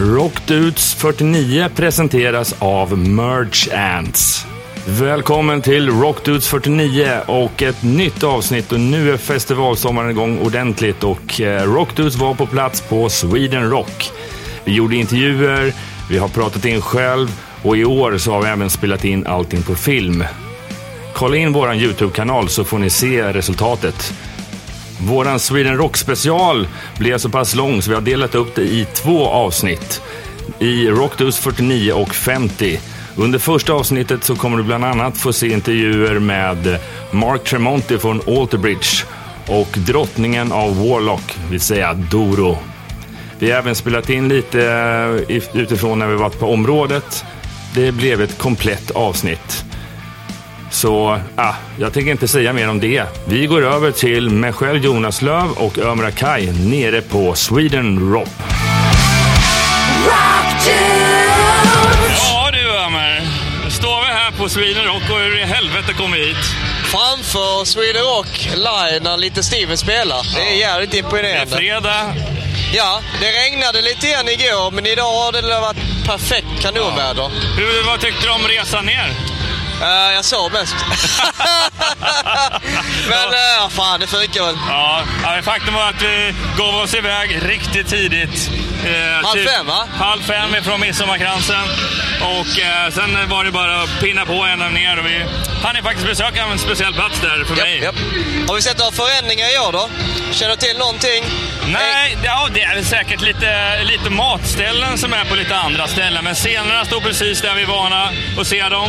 Rockdudes 49 presenteras av Merge Ants. Välkommen till Rockdudes 49 och ett nytt avsnitt och nu är festivalsommaren igång ordentligt och eh, Rockdudes var på plats på Sweden Rock. Vi gjorde intervjuer, vi har pratat in själv och i år så har vi även spelat in allting på film. Kolla in vår YouTube-kanal så får ni se resultatet. Våran Sweden Rock special blev så pass lång så vi har delat upp det i två avsnitt. I Rockdus 49 och 50. Under första avsnittet så kommer du bland annat få se intervjuer med Mark Tremonti från Alterbridge och drottningen av Warlock, vill säga Doro. Vi har även spelat in lite eh, utifrån när vi varit på området. Det blev ett komplett avsnitt. Så ah, jag tänker inte säga mer om det. Vi går över till mig själv, Jonas Löv och Ömra Kai nere på Sweden Rock. Ja du Ömer, nu står vi här på Sweden Rock och hur i helvete kom vi hit? Framför Sweden Rock live när Lite Steven spelar. Det är jävligt Det är imponerande. fredag. Ja, det regnade lite grann igår, men idag har det varit perfekt kanonväder. Hur, vad tyckte du om resan ner? Eh, jag sov mest. men uh, ja, fan, det funkar väl. Ja, faktum var att vi gav oss iväg riktigt tidigt. Eh, Halv fem, va? Halv fem ifrån Midsommarkransen. Och eh, sen var det bara att pinna på ända ner. Och vi hann ju faktiskt besöka en speciell plats där för mig. Japp, japp. Har vi sett några förändringar i år då? Känner du till någonting? Nej, ja, det är säkert lite, lite matställen som är på lite andra ställen. Men scenerna står precis där vi är vana att se dem.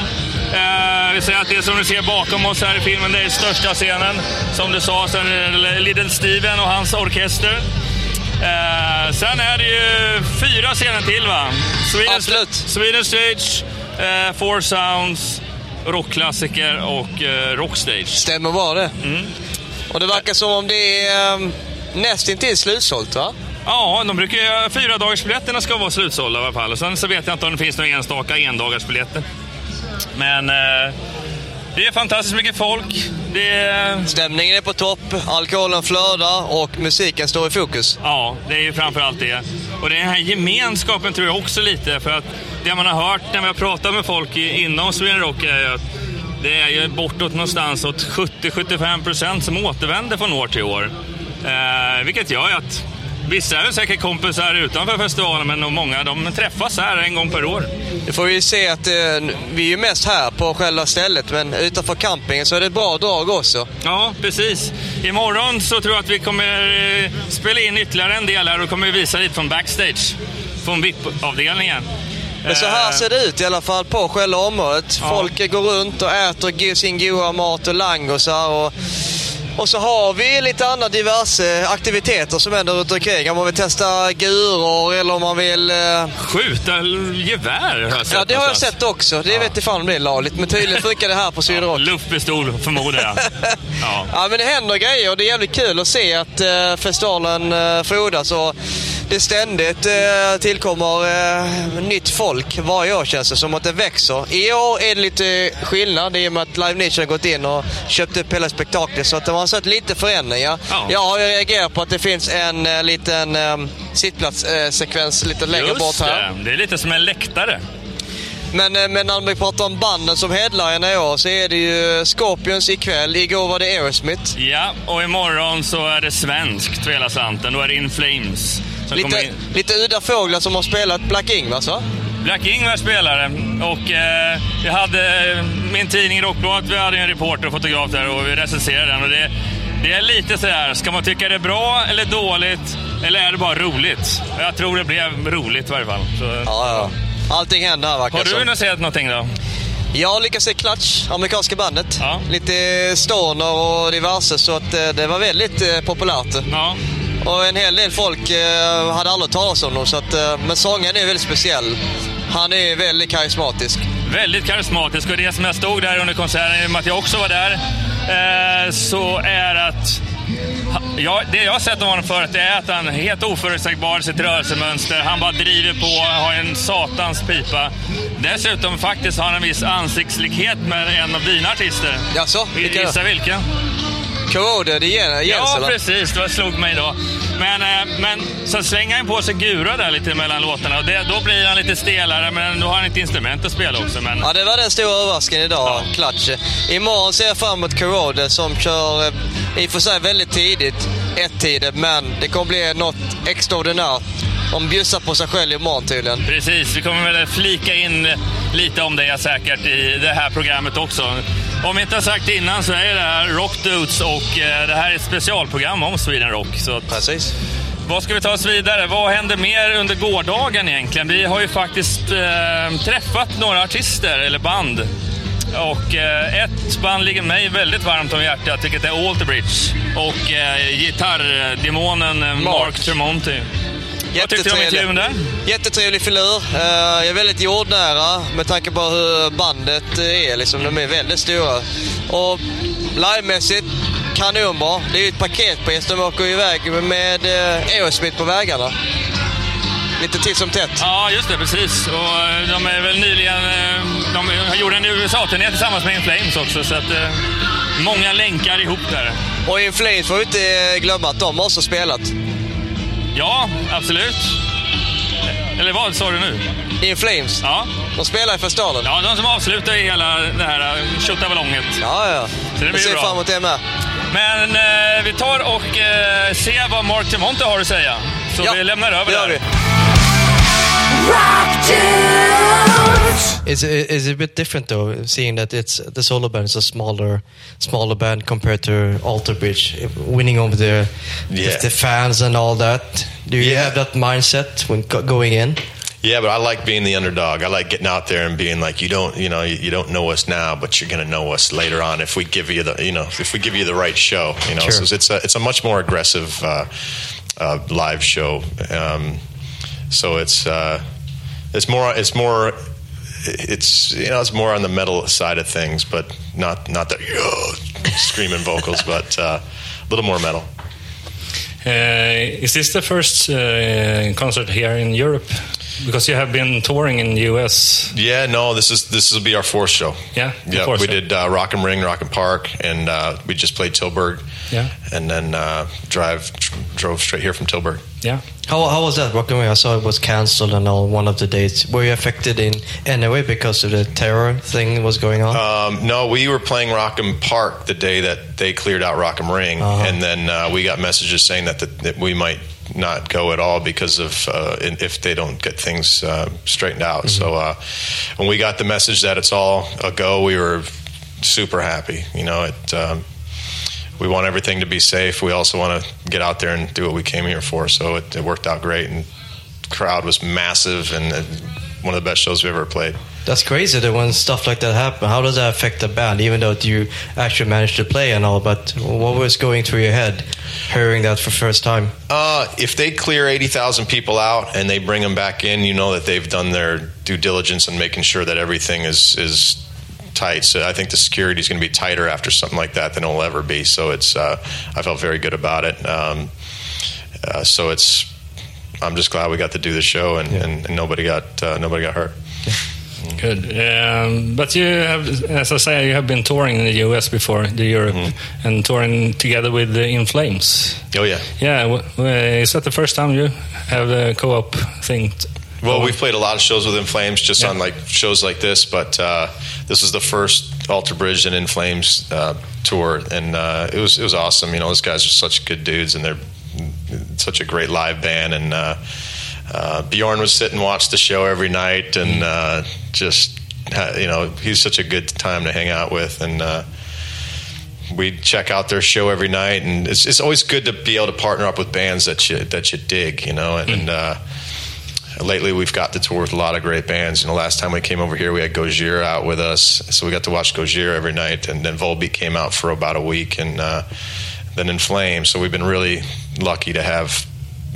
Eh, vi säger att det som du ser bakom oss här i filmen, det är största scenen. Som du sa, sen Little Steven och hans orkester. Eh, sen är det ju fyra scener till va? Sweden, Absolut. Sweden Stage, eh, Four Sounds, rockklassiker och eh, Rockstage. Stämmer bra det. Mm. Och det verkar som om det är um, nästintill slutsålt, va? Ja, de brukar ju, fyra dagars biljetterna ska vara slutsålda i alla fall. Och sen så vet jag inte om det finns några enstaka endagarsbiljetter. Men eh, det är fantastiskt mycket folk. Är, Stämningen är på topp, alkoholen flödar och musiken står i fokus. ja, det är ju framförallt det. Och den här gemenskapen tror jag också lite. För att det man har hört när vi har pratat med folk inom Sweden Rock är att det är ju bortåt någonstans åt 70-75 procent som återvänder från år till år. Eh, vilket gör att vissa är säkert kompisar utanför festivalen men många de träffas här en gång per år. Det får vi se att eh, vi är ju mest här på själva stället, men utanför campingen så är det ett bra drag också. Ja, precis. Imorgon så tror jag att vi kommer eh, spela in ytterligare en del här och kommer visa lite från backstage. Från VIP-avdelningen. Men så här Eh, ser det ut i alla fall på själva området. Ja. Folk går runt och äter sin goda mat och langosar. Och, och så har vi lite andra diverse aktiviteter som händer runt omkring. Om man vill testa guror eller om man vill... Eh, Skjuta gevär har jag sett ja, det har jag sett också. Det vet inte fan om det är lagligt, men tydligen funkar det här på Sweden Rock. Luftpistol förmodar jag. ja. Ja, men det händer grejer och det är jävligt kul att se att eh, festivalen eh, frodas och det ständigt eh, tillkommer eh, nytt folk varje år känns det som att det växer. I år är det lite skillnad i och med att Live Nation har gått in och köpt upp hela spektaklet så att det har sett lite förändringar. Ja. Jag har ju reagerat på att det finns en eh, liten eh, sittplatssekvens lite längre bort Just här. det, det är lite som en läktare. Men, eh, men när vi pratar om banden som headliner i år så är det ju Scorpions ikväll. Igår var det Aerosmith. Ja, och imorgon så är det svenskt för hela slanten. Då är det In Flames. Lite, in. lite udda fåglar som har spelat Black Ingvars va? Black Ingvar spelare och eh, jag hade eh, min tidning Rockbladet, vi hade en reporter och fotograf där och vi recenserade den. Och det, det är lite sådär, ska man tycka det är bra eller dåligt? Eller är det bara roligt? Jag tror det blev roligt i varje fall. Så, Ja, ja. Allting händer här verkar Har du nog sett någonting då? Jag lyckades se Clutch, amerikanska bandet. Ja. Lite stoner och diverse så att eh, det var väldigt eh, populärt. Ja. Och en hel del folk eh, hade aldrig talat om dem. Så att, eh, men sångaren är väldigt speciell. Han är väldigt karismatisk. Väldigt karismatisk och det som jag stod där under konserten, i och med att jag också var där, eh, så är att Ja, det jag har sett av honom förut är att han är helt oförutsägbar i sitt rörelsemönster. Han bara driver på, har en satans pipa. Dessutom faktiskt har han en viss ansiktslikhet med en av dina artister. Jaså, vilka då? Gissa vilken? Corroded igen, igen Ja, eller? precis. Det slog mig då. Men, eh, men sen slänger han på sig Gura där lite mellan låtarna. Och det, då blir han lite stelare, men då har han ett instrument att spela också. Men, Ja, det var den stora överraskningen idag, Clutch. Imorgon ser jag fram emot Corrode som kör eh, i och för sig väldigt tidigt, ett tidigt men det kommer bli något extraordinärt. De bjussar på sig själv imorgon tydligen. Precis, vi kommer väl flika in lite om det säkert i det här programmet också. Om vi inte har sagt innan så är det här Rock Dudes och eh, det här är ett specialprogram om Sweden Rock. Så Precis. vad ska vi ta oss vidare? Vad hände mer under gårdagen egentligen? Vi har ju faktiskt eh, träffat några artister eller band. Och eh, ett band ligger mig väldigt varmt om hjärtat, vilket är Alterbridge. Och eh, gitarrdemonen Mark, Mark. Tremonti. Vad tyckte du om intervjun där? Jättetrevlig filur. Eh, jag är väldigt jordnära med tanke på hur bandet är. Liksom, de är väldigt stora. Och livemässigt kanonbra. Det är ju ett paketpris. De åker iväg med uh, Aerosmith på vägarna. Lite titt som tätt. Ja, just det. Precis. Och eh, de är väl nyligen... eh, De gjorde en USA-turné tillsammans med In Flames också, så att... eh, Många länkar ihop där. Och In Flames får vi inte glömma att de har också spelat. Ja, absolut. Eller vad sa du nu? In Flames. Ja, De spelar i festivalen. ja de som avslutar i hela det här eh, tjottaballonget. Ja, ja. Så det blir ser bra. fram emot det med. Men eh, vi tar och eh, ser vad Mark Tremonti har att säga. Så Ja, vi lämnar över det där. Is it, is a bit different though, seeing that it's the solo band is a smaller, smaller band compared to Alter Bridge, winning over the Yeah. the fans and all that? Do you Yeah. have that mindset when going in? Yeah, but I like being the underdog. I like getting out there and being like, you don't, you know, you, you don't know us now, but you're going to know us later on if we give you the, you know, if we give you the right show. You know, Sure. so it's a it's a much more aggressive uh, uh, live show. Um, so it's uh, it's more it's more it's you know it's more on the metal side of things, but not not the screaming vocals, but uh, a little more metal. Uh, is this the first uh, concert here in Europe? Because you have been touring in the US. Yeah, no, this is this will be our fourth show. Yeah, yeah. We show. did uh, Rock am Ring, Rock im Park, and uh, we just played Tilburg. Yeah. and then uh, drive drove straight here from Tilburg. Yeah. How, how was that? Rock am Ring? I saw it was cancelled and all one of the dates. Were you affected in any way because of the terror thing was going on? Um, no, we were playing Rock im Park the day that they cleared out Rock am Ring, Uh-huh. and then uh, we got messages saying that, the, that we might not go at all because of uh, if they don't get things uh, straightened out. So uh, when we got the message that it's all a go, we were super happy. You know, it. Um, we want everything to be safe. We also want to get out there and do what we came here for. So it, it worked out great, and the crowd was massive, and uh, one of the best shows we ever played. That's crazy that when stuff like that happen. How does that affect the band? Even though you actually managed to play and all, but what was going through your head hearing that for the first time? Uh, if they clear 80,000 people out and they bring them back in, you know that they've done their due diligence and making sure that everything is, is tight. So I think the security is going to be tighter after something like that than it'll ever be. So it's, uh, I felt very good about it. Um, uh, so it's, I'm just glad we got to do the show and, and, and nobody got, uh, nobody got hurt. Good. Um, but you have, as I say, you have been touring in the US before, the Europe, and touring together with the In Flames. Oh yeah. Yeah, is that the first time you have a co-op thing? Well, we've played a lot of shows with In Flames, just Yeah. on like shows like this, but uh, this was the first Alter Bridge and In Flames uh, tour, and uh, it was it was awesome. You know, those guys are such good dudes, and they're such a great live band. And uh, Bjorn would sit and watch the show every night, and uh, just you know, he's such a good time to hang out with, and. Uh, we check out their show every night, and it's, it's always good to be able to partner up with bands that you that you dig, you know. And, and uh, lately, we've got to tour with a lot of great bands. You know, last time we came over here, we had Gojira out with us, so we got to watch Gojira every night. And then Volbeat came out for about a week, and uh, then In Flames. So we've been really lucky to have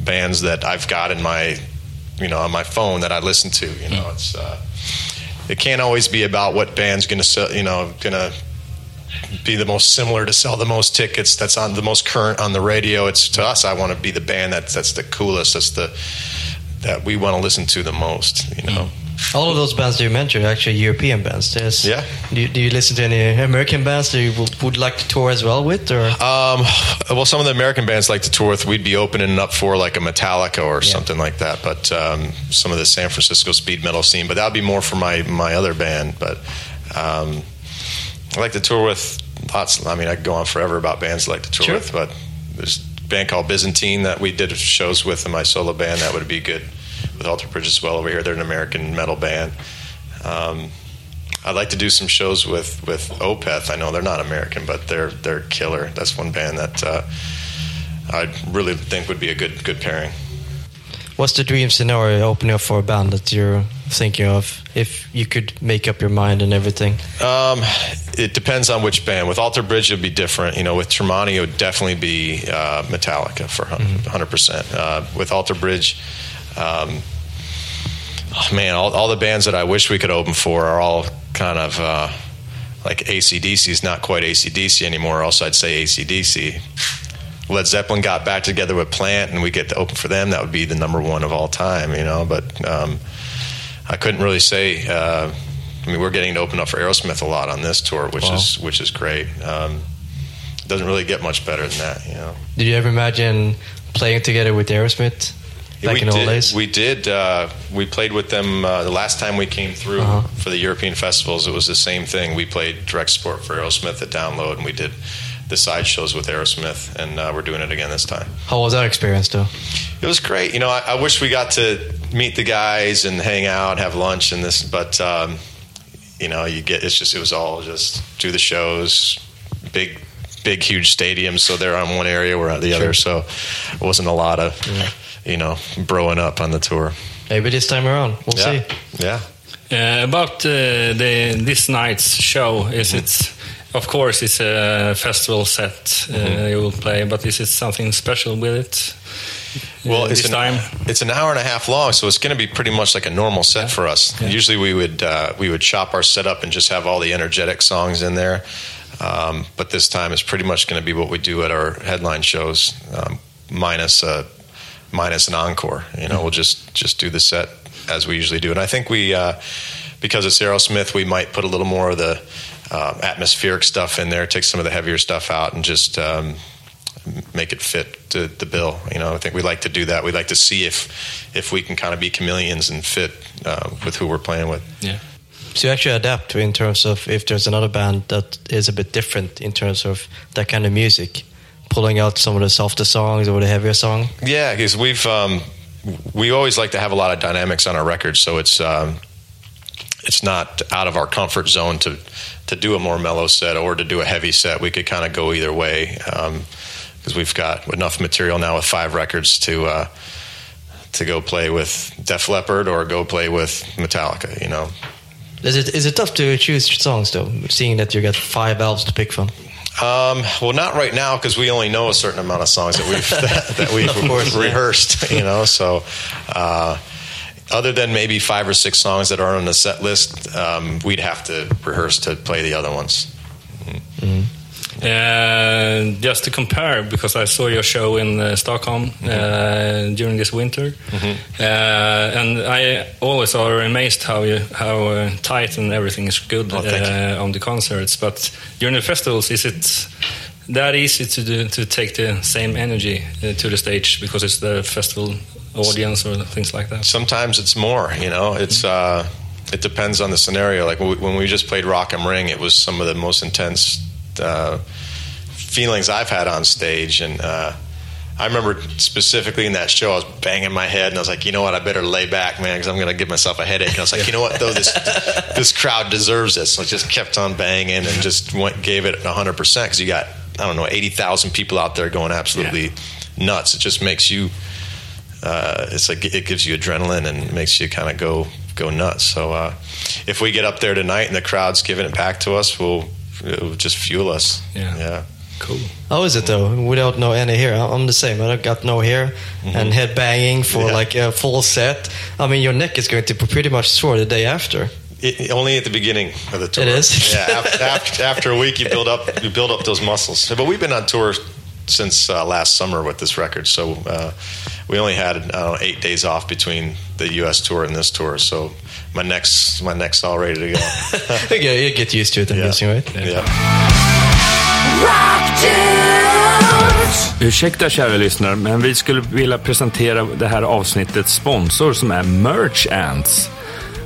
bands that I've got in my, you know, on my phone that I listen to. You know, it's uh, it can't always be about what band's going to sell. You know, going to be the most similar to sell the most tickets that's on the most current on the radio it's to us i want to be the band that's that's the coolest that's the that we want to listen to the most you know All of those bands that you mentioned are actually European bands. There's, Yeah. Do you, do you listen to any American bands that you would, would like to tour as well with, or? Um, well, some of the American bands like to tour with, we'd be opening up for like a Metallica or something like that. But um, some of the San Francisco speed metal scene, but that would be more for my my other band. But um, I like to tour with lots. I mean, I could go on forever about bands I like to tour Sure. with, but there's band called Byzantine that we did shows with in my solo band. That would be good with Alter Bridge as well over here. They're an American metal band. Um, I'd like to do some shows with with Opeth. I know they're not American, but they're they're killer. That's one band that uh, I really think would be a good good pairing. What's the dream scenario opening up for a band that you're thinking of? If you could make up your mind and everything. Um, it depends on which band. With Alter Bridge, it would be different. You know, with Tremonti, it would definitely be uh, Metallica for 100 percent. Uh, with Alter Bridge, um, oh man, all, all the bands that I wish we could open for are all kind of uh, like ACDC is not quite ACDC anymore, or else I'd say ACDC. Led Zeppelin got back together with Plant, and we get to open for them. That would be the number one of all time, you know. But um, I couldn't really say. Uh, I mean, we're getting to open up for Aerosmith a lot on this tour, which Wow. is which is great. Um, doesn't really get much better than that, you know. Did you ever imagine playing together with Aerosmith back we in did, old days? We did. Uh, we played with them uh, the last time we came through Uh-huh. for the European festivals. It was the same thing. We played direct support for Aerosmith at Download, and we did the sideshows with Aerosmith, and uh, we're doing it again this time. How was that experience, though? It was great. You know, I, I wish we got to meet the guys and hang out, have lunch, and this, but um, you know, you get it's just it was all just do the shows, big, big, huge stadiums. So they're on one area, we're on the other. So it wasn't a lot of, you know, broing up on the tour. Maybe this time around. We'll yeah, see. yeah. Uh, about uh, the this night's show, is it? Of course, it's a festival set uh, you will play, but is it something special with it? uh, Well, it's this an, time. it's an hour and a half long, so it's going to be pretty much like a normal set for us. Yeah. Usually, we would uh, we would chop our set up and just have all the energetic songs in there. Um, but this time, it's pretty much going to be what we do at our headline shows, um, minus uh, minus an encore. You know, we'll just just do the set as we usually do. And I think we, uh, because it's Aerosmith, we might put a little more of the um, atmospheric stuff in there, take some of the heavier stuff out, and just um, make it fit to the bill. You know, I think we like to do that. We like to see if if we can kind of be chameleons and fit uh, with who we're playing with. Yeah. So you actually adapt in terms of if there's another band that is a bit different in terms of that kind of music, pulling out some of the softer songs or the heavier song. Yeah, because we've um, we always like to have a lot of dynamics on our records, so it's um, it's not out of our comfort zone to to do a more mellow set or to do a heavy set. We could kind of go either way because we've got enough material now with five records to. Uh, to go play with Def Leppard or go play with Metallica, you know. Is it is it tough to choose songs though, seeing that you got five albums to pick from? Um, well, not right now because we only know a certain amount of songs that we've that, that we've course, yeah. rehearsed. You know, so uh, other than maybe five or six songs that are on the set list, um, we'd have to rehearse to play the other ones. Uh, just to compare, because I saw your show in uh, Stockholm uh, during this winter, uh, and I always are amazed how you, how uh, tight and everything is good Oh, uh, on the concerts. But during the festivals, is it that easy to do, to take the same energy uh, to the stage because it's the festival audience or things like that? Sometimes it's more. You know, it's uh, it depends on the scenario. Like when we, just played Rock am Ring, it was some of the most intense uh, feelings I've had on stage, and uh, I remember specifically in that show, I was banging my head, and I was like, you know what, I better lay back, man, because I'm going to give myself a headache. And I was like, you know what, though, this this crowd deserves this. So I just kept on banging and just went, gave it 100 percent because you got I don't know 80,000 people out there going absolutely nuts. It just makes you. Uh, it's like it gives you adrenaline and makes you kind of go go nuts. So uh, if we get up there tonight and the crowd's giving it back to us, we'll it'll just fuel us. Yeah. yeah. Cool. How is it though? Without no any hair, I'm the same. I got no hair and head banging for Yeah. like a full set. I mean, your neck is going to be pretty much sore the day after. It, only at the beginning of the tour. It is? yeah. After, after, after a week, you build up you build up those muscles. But we've been on tour since uh, last summer with this record, so uh, we only had know, eight days off between the U.S. tour and this tour, so my neck's my neck's all ready to go. yeah, you get used to it, I'm yeah. guessing, right? yeah. Rock dudes. Ursäkta kära lyssnare, men vi skulle vilja presentera det här avsnittets sponsor som är Merch Ants.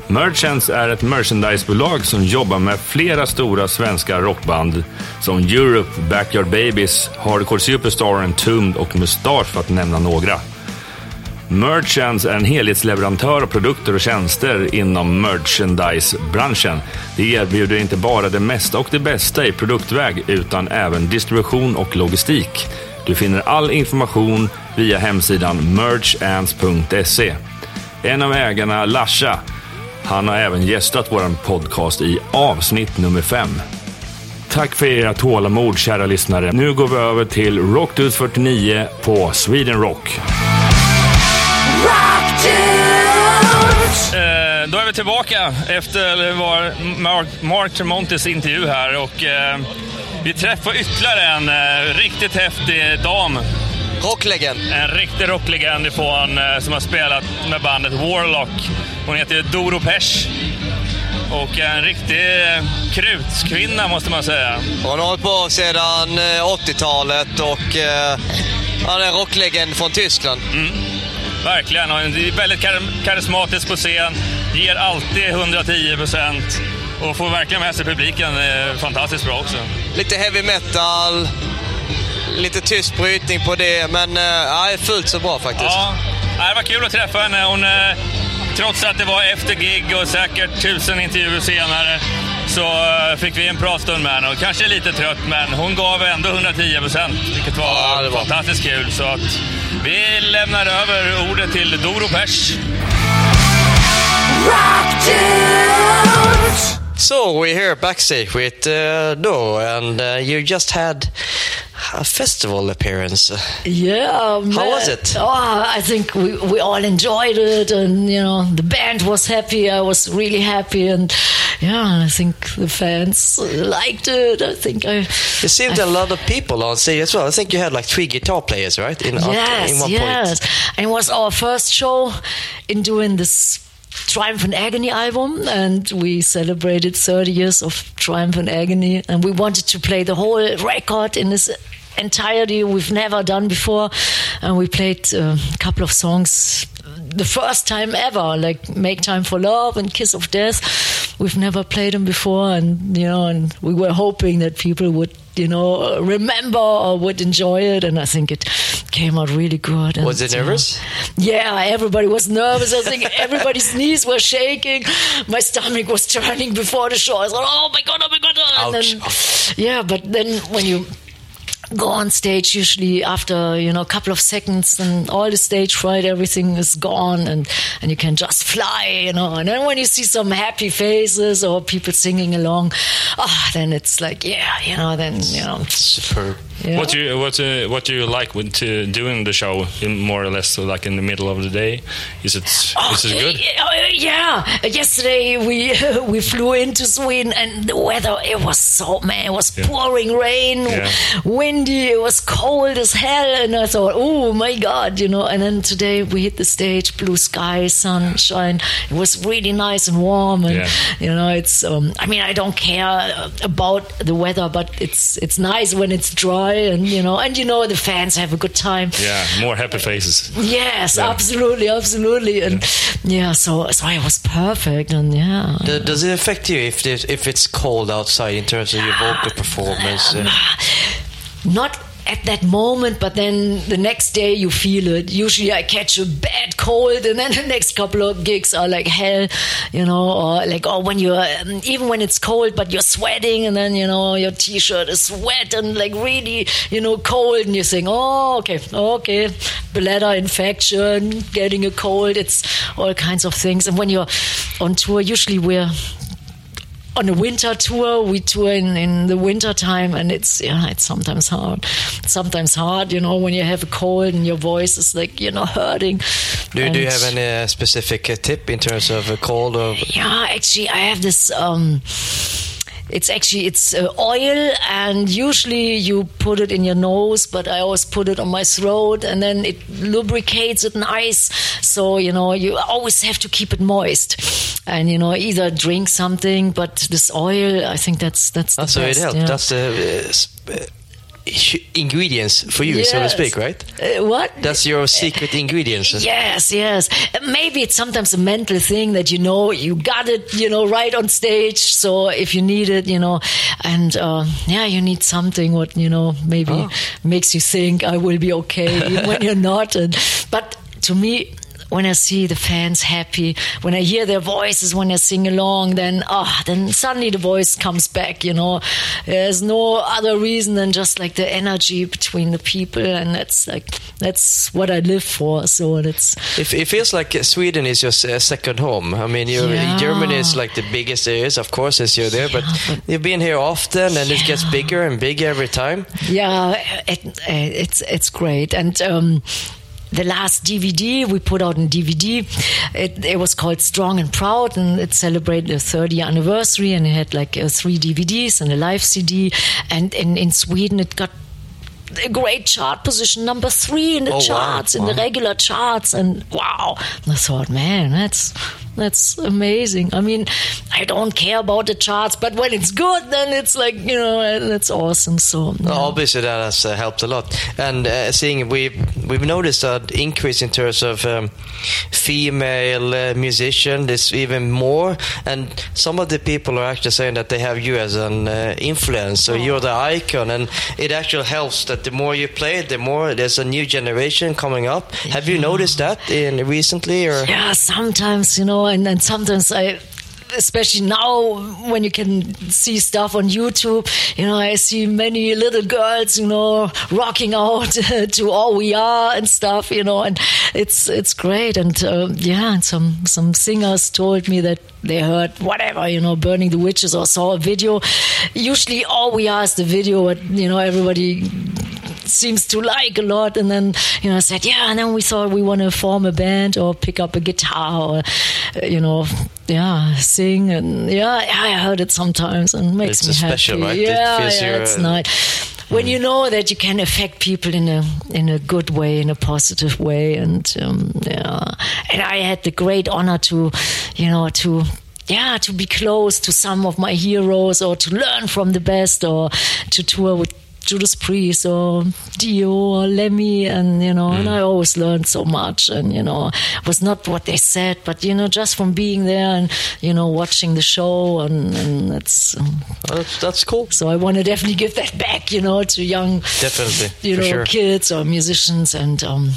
Merch Ants är ett merchandisebolag som jobbar med flera stora svenska rockband som Europe, Backyard Babies, Hardcore Superstar, Entombed och Mustasch för att nämna några. Merchants är en helhetsleverantör av produkter och tjänster inom merchandise-branschen. De erbjuder inte bara det mesta och det bästa i produktväg utan även distribution och logistik. Du finner all information via hemsidan merchants.se. En av ägarna, Lasha, han har även gästat vår podcast i avsnitt nummer 5. Tack för era tålamod, kära lyssnare. Nu går vi över till Rockdudes 49 på Sweden Rock. Eh, då är vi tillbaka efter var Mark, Mark Tremontis intervju här och eh, vi träffar ytterligare en eh, riktigt häftig dam. Rocklegend. En riktig rocklegend ifrån, eh, som har spelat med bandet Warlock. Hon heter Doro Pesch. Och en riktig eh, krutskvinna måste man säga. Hon har hållit på sedan eh, 80-talet och han är en rocklegend från Tyskland. Verkligen. Och är väldigt kar- karismatisk på scen. Ger alltid 110 procent. Och får verkligen med sig publiken. Fantastiskt bra också. Lite heavy metal, lite tyst brytning på det, men ja, fullt så bra faktiskt. Ja, det var kul att träffa henne. Hon, eh, trots att det var efter gig och säkert tusen intervjuer senare så eh, fick vi en pratstund med henne. Och kanske lite trött, men hon gav ändå 110 procent, vilket var, Ja, det var- fantastiskt kul. Så att vi lämnar över ordet till Doro dudes. So we're here backstage with uh, Doro, and uh, you just had a festival appearance. Yeah. Um, man. was uh, it? Oh, I think we, we all enjoyed it, and you know the band was happy. I was really happy, and yeah, I think the fans liked it. I think I. There seemed a lot of people on stage as well. I think you had like three guitar players, right? In, Yes, in one yes. point. And it was our first show in doing this Triumph and Agony album, and we celebrated 30 years of Triumph and Agony, and we wanted to play the whole record in its entirety. We've never done before, and we played uh, a couple of songs. The first time ever, like "Make Time for Love" and "Kiss of Death." We've never played them before, and you know, and we were hoping that people would, you know, remember or would enjoy it, and I think it came out really good. Was it uh, nervous? yeah, everybody was nervous. I think everybody's knees were shaking. My stomach was turning before the show. I was like, oh my god, oh my god. Ouch. then, yeah, but then when you go on stage, usually after you know a couple of seconds, and all the stage fright, everything is gone, and and you can just fly, you know. And then when you see some happy faces or people singing along, ah, then it's like, yeah, you know, then you know, Superb. yeah. What do you what uh, what do you like with to doing the show in more or less so like in the middle of the day? Is it is it good? Oh, yeah. Yesterday we we flew into Sweden and the weather it was so man it was pouring rain, Yeah. Windy. It was cold as hell, and I thought, oh my god, you know. And then today we hit the stage, blue sky, sunshine. It was really nice and warm, and Yeah. you know it's. Um, I mean, I don't care uh, about the weather, but it's it's nice when it's dry, and you know, and you know the fans have a good time. Yeah, more happy faces. Yes, Yeah. absolutely, absolutely, and yeah. so so it was perfect, and yeah. D- Does it affect you if if it's cold outside in terms of your vocal performance? Uh, Not at that moment, but then the next day you feel it. Usually I catch a bad cold, and then the next couple of gigs are like hell, you know, or like oh when you're um, even when it's cold, but you're sweating, and then you know your t-shirt is wet and like really you know cold, and you think oh okay okay bladder infection, getting a cold, it's all kinds of things. And when you're on tour, usually we're on a winter tour we tour in, in the winter time and it's yeah it's sometimes hard. Sometimes hard you know when you have a cold and your voice is like you know hurting. Do, do you have any uh, specific uh, tip in terms of a cold or yeah actually i have this um it's actually it's uh, oil, and usually you put it in your nose, but I always put it on my throat, and then it lubricates it nice. So you know you always have to keep it moist, and you know either drink something, but this oil, I think that's that's the Oh, so it best, helps. yeah. That's the uh, uh, ingredients for you, so to speak, right? Uh, what? That's your secret ingredients. Yes, yes. Uh, Maybe it's sometimes a mental thing that you know you got it, you know, right on stage. So if you need it, you know, and uh, yeah, you need something what you know maybe Oh. makes you think I will be okay when you're not. And but to me. When I see the fans happy, when I hear their voices, when they sing along, then ah, then suddenly the voice comes back. You know, there's no other reason than just like the energy between the people, and that's like that's what I live for. So that's It, it feels like Sweden is your uh, second home. I mean, you're, Yeah. Germany is like the biggest there is, of course, as you're there, but you've been here often and it gets bigger and bigger every time. Yeah, it, it's it's great. And um, the last DVD we put out in DVD, it, it was called Strong and Proud, and it celebrated the 30th anniversary, and it had like uh, three DVDs and a live CD. And in in Sweden, it got a great chart position, number three in the Oh, wow. charts, in the regular charts, and wow! And I thought, man, that's that's amazing. I mean, I don't care about the charts, but when it's good, then it's like you know, that's awesome. So yeah. Obviously, that has uh, helped a lot. And uh, seeing we we've noticed an increase in terms of um, female uh, musician. There's even more, and some of the people are actually saying that they have you as an uh, influence. So you're the icon, and it actually helps that the more you play, the more there's a new generation coming up. Have you noticed that in recently, or Yeah, sometimes, you know, and, and sometimes I, especially now when you can see stuff on YouTube, you know, I see many little girls, you know, rocking out to all we are and stuff, you know, and it's it's great. And uh, yeah, and some some singers told me that they heard whatever, you know, burning the witches or saw a video. Usually, all we are is the video, but you know, everybody seems to like a lot. And then, you know, I said, yeah. And then we thought we want to form a band or pick up a guitar or, uh, you know, yeah, sing. And yeah, I heard it sometimes and makes It's me a happy. special, right? It Yeah, feels yeah, it's nice. When you know that you can affect people in a in a good way, in a positive way, and um, yeah, and I had the great honor to, you know, to yeah, to be close to some of my heroes or to learn from the best or to tour with Judas Priest or Dio or Lemmy and you know and I always learned so much and you know it was not what they said but you know just from being there and you know watching the show and, and that's um, that's, that's cool. so I want to definitely give that back you know to young Definitely, you know sure. kids or musicians and um,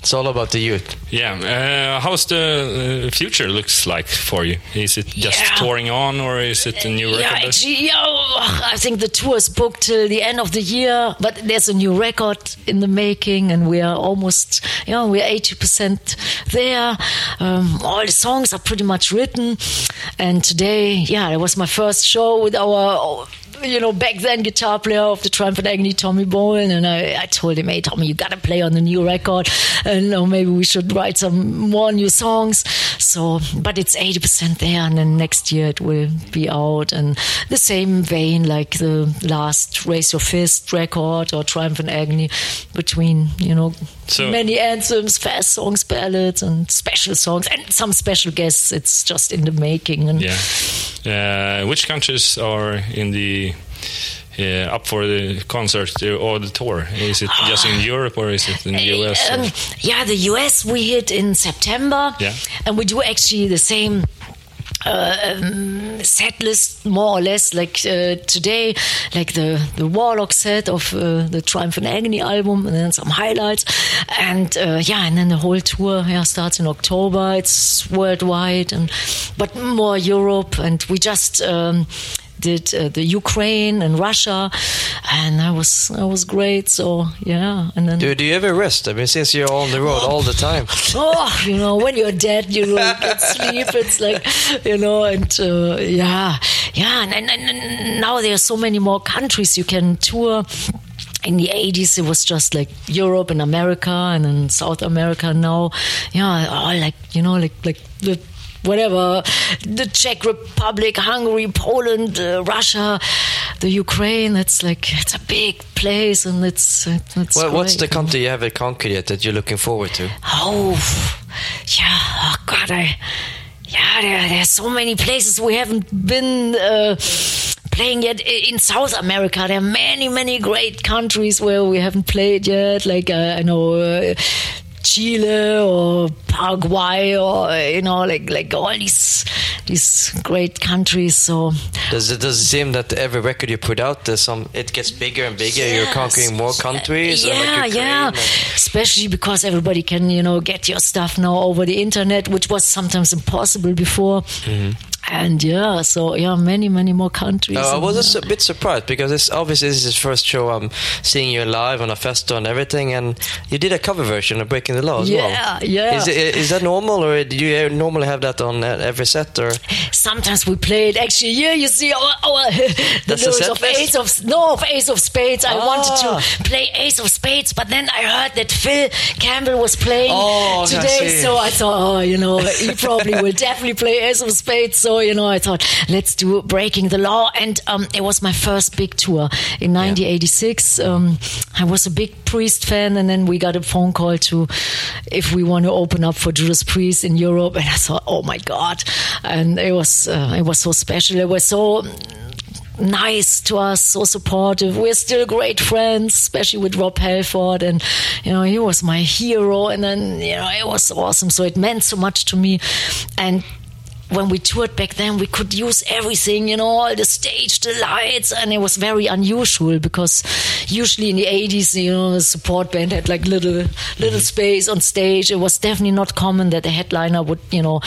It's all about the youth. Yeah. Uh, how's the uh, future looks like for you? Is it just Yeah. touring on, or is it a new record? Yeah, yeah, I think the tour is booked till the end of the year, but there's a new record in the making, and we are almost, you know, we're 80% there. Um, all the songs are pretty much written, and today, yeah, it was my first show with our. You know, back then, guitar player of the Triumph and Agony, Tommy Bolan, and I, I told him, "Hey, Tommy, you gotta play on the new record, and uh, maybe we should write some more new songs." So, but it's eighty percent there, and then next year it will be out. And the same vein, like the last Raise Your Fist record or Triumph and Agony, between you know So- many anthems, fast songs, ballads, and special songs, and some special guests. It's just in the making. And Yeah. Uh, which countries are in the uh, up for the concert uh, or the tour? Is it just in Europe or is it in the US? Um, yeah, the US we hit in September. Yeah. And we do actually the same uh, um, set list more or less like uh, today, like the, the Warlock set of uh, the Triumph and Agony album, and then some highlights. And uh, yeah, and then the whole tour yeah, starts in October. It's worldwide, and but more Europe. And we just. Um, did uh, the Ukraine and Russia, and that was that was great. So yeah, and then Do, do you ever rest? I mean, since you're on the road all the time. oh, you know, when you're dead, you don't get sleep. It's like, you know, and uh, yeah, yeah. And, and, and now there are so many more countries you can tour. In the 80s, it was just like Europe and America, and in South America now, yeah, all like, you know, like, like the whatever, the Czech Republic, Hungary, Poland, uh, Russia, the Ukraine. It's like it's a big place, and it's it's. Well, what's the country you haven't conquered yet that you're looking forward to? Oh, yeah. Oh God, I. Yeah, there, there's so many places we haven't been uh, playing yet. In South America, there are many, many great countries where we haven't played yet. Like uh, I know. Uh, Chile or Paraguay or you know like like all these these great countries so Does it does it seem that every record you put out, there's some it gets bigger and bigger? You're conquering more countries. or like Yeah, yeah. Especially because everybody can, you know, get your stuff now over the internet, which was sometimes impossible before. Mm-hmm. And yeah, so yeah, many, many more countries. Uh, I was just a bit surprised because it's obviously this is the first show I'm seeing you live on a festival and everything, and you did a cover version of Breaking the Law as well. Yeah, yeah. Is, it, is that normal, or do you normally have that on uh, every set? Or Sometimes we play it. Actually, here you see our, our the lyrics of? Ace of no of Ace of Spades. I Ah. wanted to play Ace of Spades, but then I heard that Phil Campbell was playing Oh, today, see. so I thought, oh, you know, he probably will definitely play Ace of Spades. So you know, I thought let's do Breaking the Law, and um, it was my first big tour in 1986. Um, I was a big Priest fan, and then we got a phone call to if we want to open up for Judas Priest in Europe, and I thought, oh my god, and it was uh, it was so special. It was so nice to us, so supportive. We're still great friends, especially with Rob Halford, and you know he was my hero. And then you know it was awesome. So it meant so much to me, and. When we toured back then, we could use everything, you know, all the stage, the lights, and it was very unusual because usually in the 80s, you know, the support band had like little, little mm-hmm. space on stage. It was definitely not common that the headliner would, you know,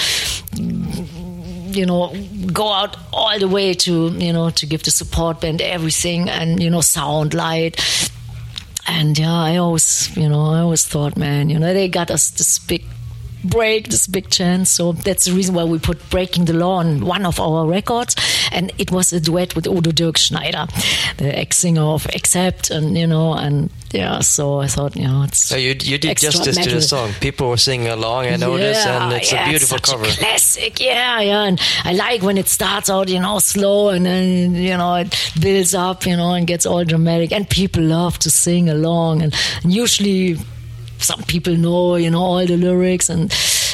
you know go out all the way to you know to give the support band everything and you know sound light and yeah i always you know i always thought man you know they got us this big break this big chance so that's the reason why we put breaking the law on one of our records and it was a duet with Udo Dirkschneider the ex-singer of accept and you know and yeah so i thought you know it's So you you did justice to the song. People were singing along. I know this, and it's a beautiful such cover. A classic, yeah, yeah. And I like when it starts out, you know, slow, and then you know it builds up, you know, and gets all dramatic. And people love to sing along, and, and usually some people know, you know, all the lyrics, and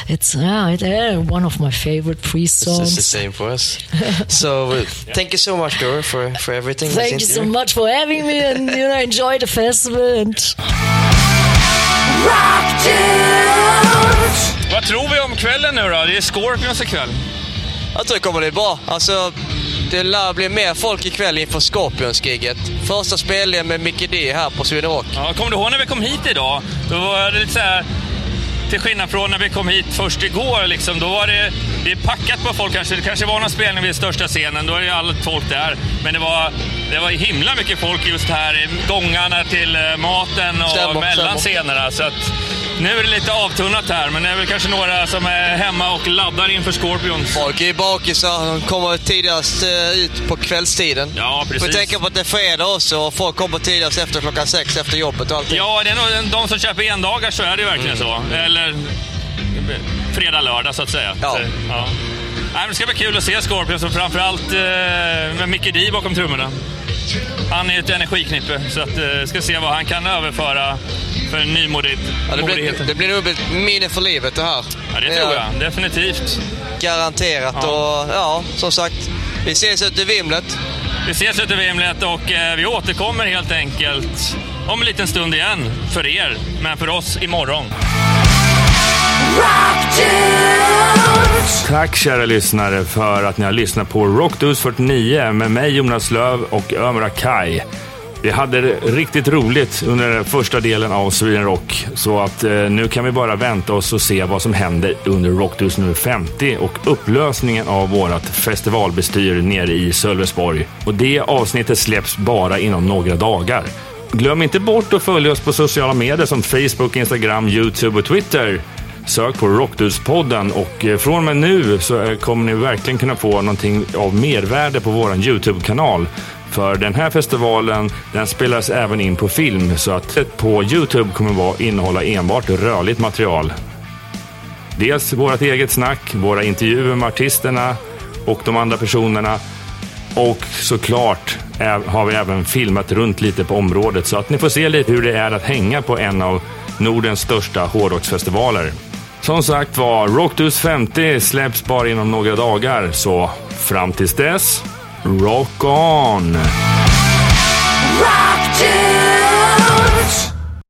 it's yeah, it, uh, one of my favorite Priest It's songs. It's the same for us. so uh, thank you so much, Doro, for for everything. Thank you so much for having me, and you know, enjoy the festival. And Vad tror vi om kvällen nu då? Det är Scorpions ikväll. Jag tror det kommer bli bra. Alltså, det lär bli mer folk ikväll inför Scorpions-giget. Första spelningen med Mickey D här på Sweden Rock. Ja, kommer du ihåg när vi kom hit idag? Då var det lite så här, till skillnad från när vi kom hit först igår, liksom, då var det, det är packat på folk. Kanske, det kanske var någon spelning vid största scenen, då är det allt folk där. Men det var, det var himla mycket folk just här i gångarna till eh, maten och Stämmer, mellan stämmer. scenerna. Så att, nu är det lite avtunnat här, men det är väl kanske några som är hemma och laddar inför Scorpions. Folk är bakisar. De kommer tidigast eh, ut på kvällstiden. Ja, Får precis. tänka på att det är fredag också och folk kommer tidigast efter klockan sex efter jobbet och allting. Ja, det är nog de som köper endagar så är det ju verkligen så. Eller fredag, lördag så att säga. Ja. Så, ja. Nej, det ska bli kul att se Scorpions och framförallt eh, med Micke Di bakom trummorna. Han är ett energiknippe så att eh, ska se vad han kan överföra för nymodigt. Ja, det, blir, det blir nog ett minne för livet det här. Ja, det tror jag. Definitivt. Garanterat. Ja. Och ja, som sagt, vi ses ute i vimlet. Vi ses ute i Vimlet och eh, vi återkommer helt enkelt om en liten stund igen. För er, men för oss imorgon. Tack kära lyssnare för att ni har lyssnat på Rockdudes 49 med mig Jonas Löv och Ömra Kai. Vi hade det riktigt roligt under den första delen av Sweden Rock. Så att eh, nu kan vi bara vänta oss och se vad som händer under Rockdudes nummer 50 och upplösningen av vårt festivalbestyr nere i Sölvesborg. Och det avsnittet släpps bara inom några dagar. Glöm inte bort att följa oss på sociala medier som Facebook, Instagram, Youtube och Twitter. Sök på Rockdudespodden och eh, från och med nu så eh, kommer ni verkligen kunna få någonting av mervärde på vår YouTube-kanal. För den här festivalen, den spelas även in på film så att på YouTube kommer vara innehålla enbart rörligt material. Dels vårt eget snack, våra intervjuer med artisterna och de andra personerna. Och såklart har vi även filmat runt lite på området så att ni får se lite hur det är att hänga på en av Nordens största hårdrocksfestivaler. Som sagt var, Rockdus 50 släpps bara inom några dagar, så fram tills dess, rock on! Rock!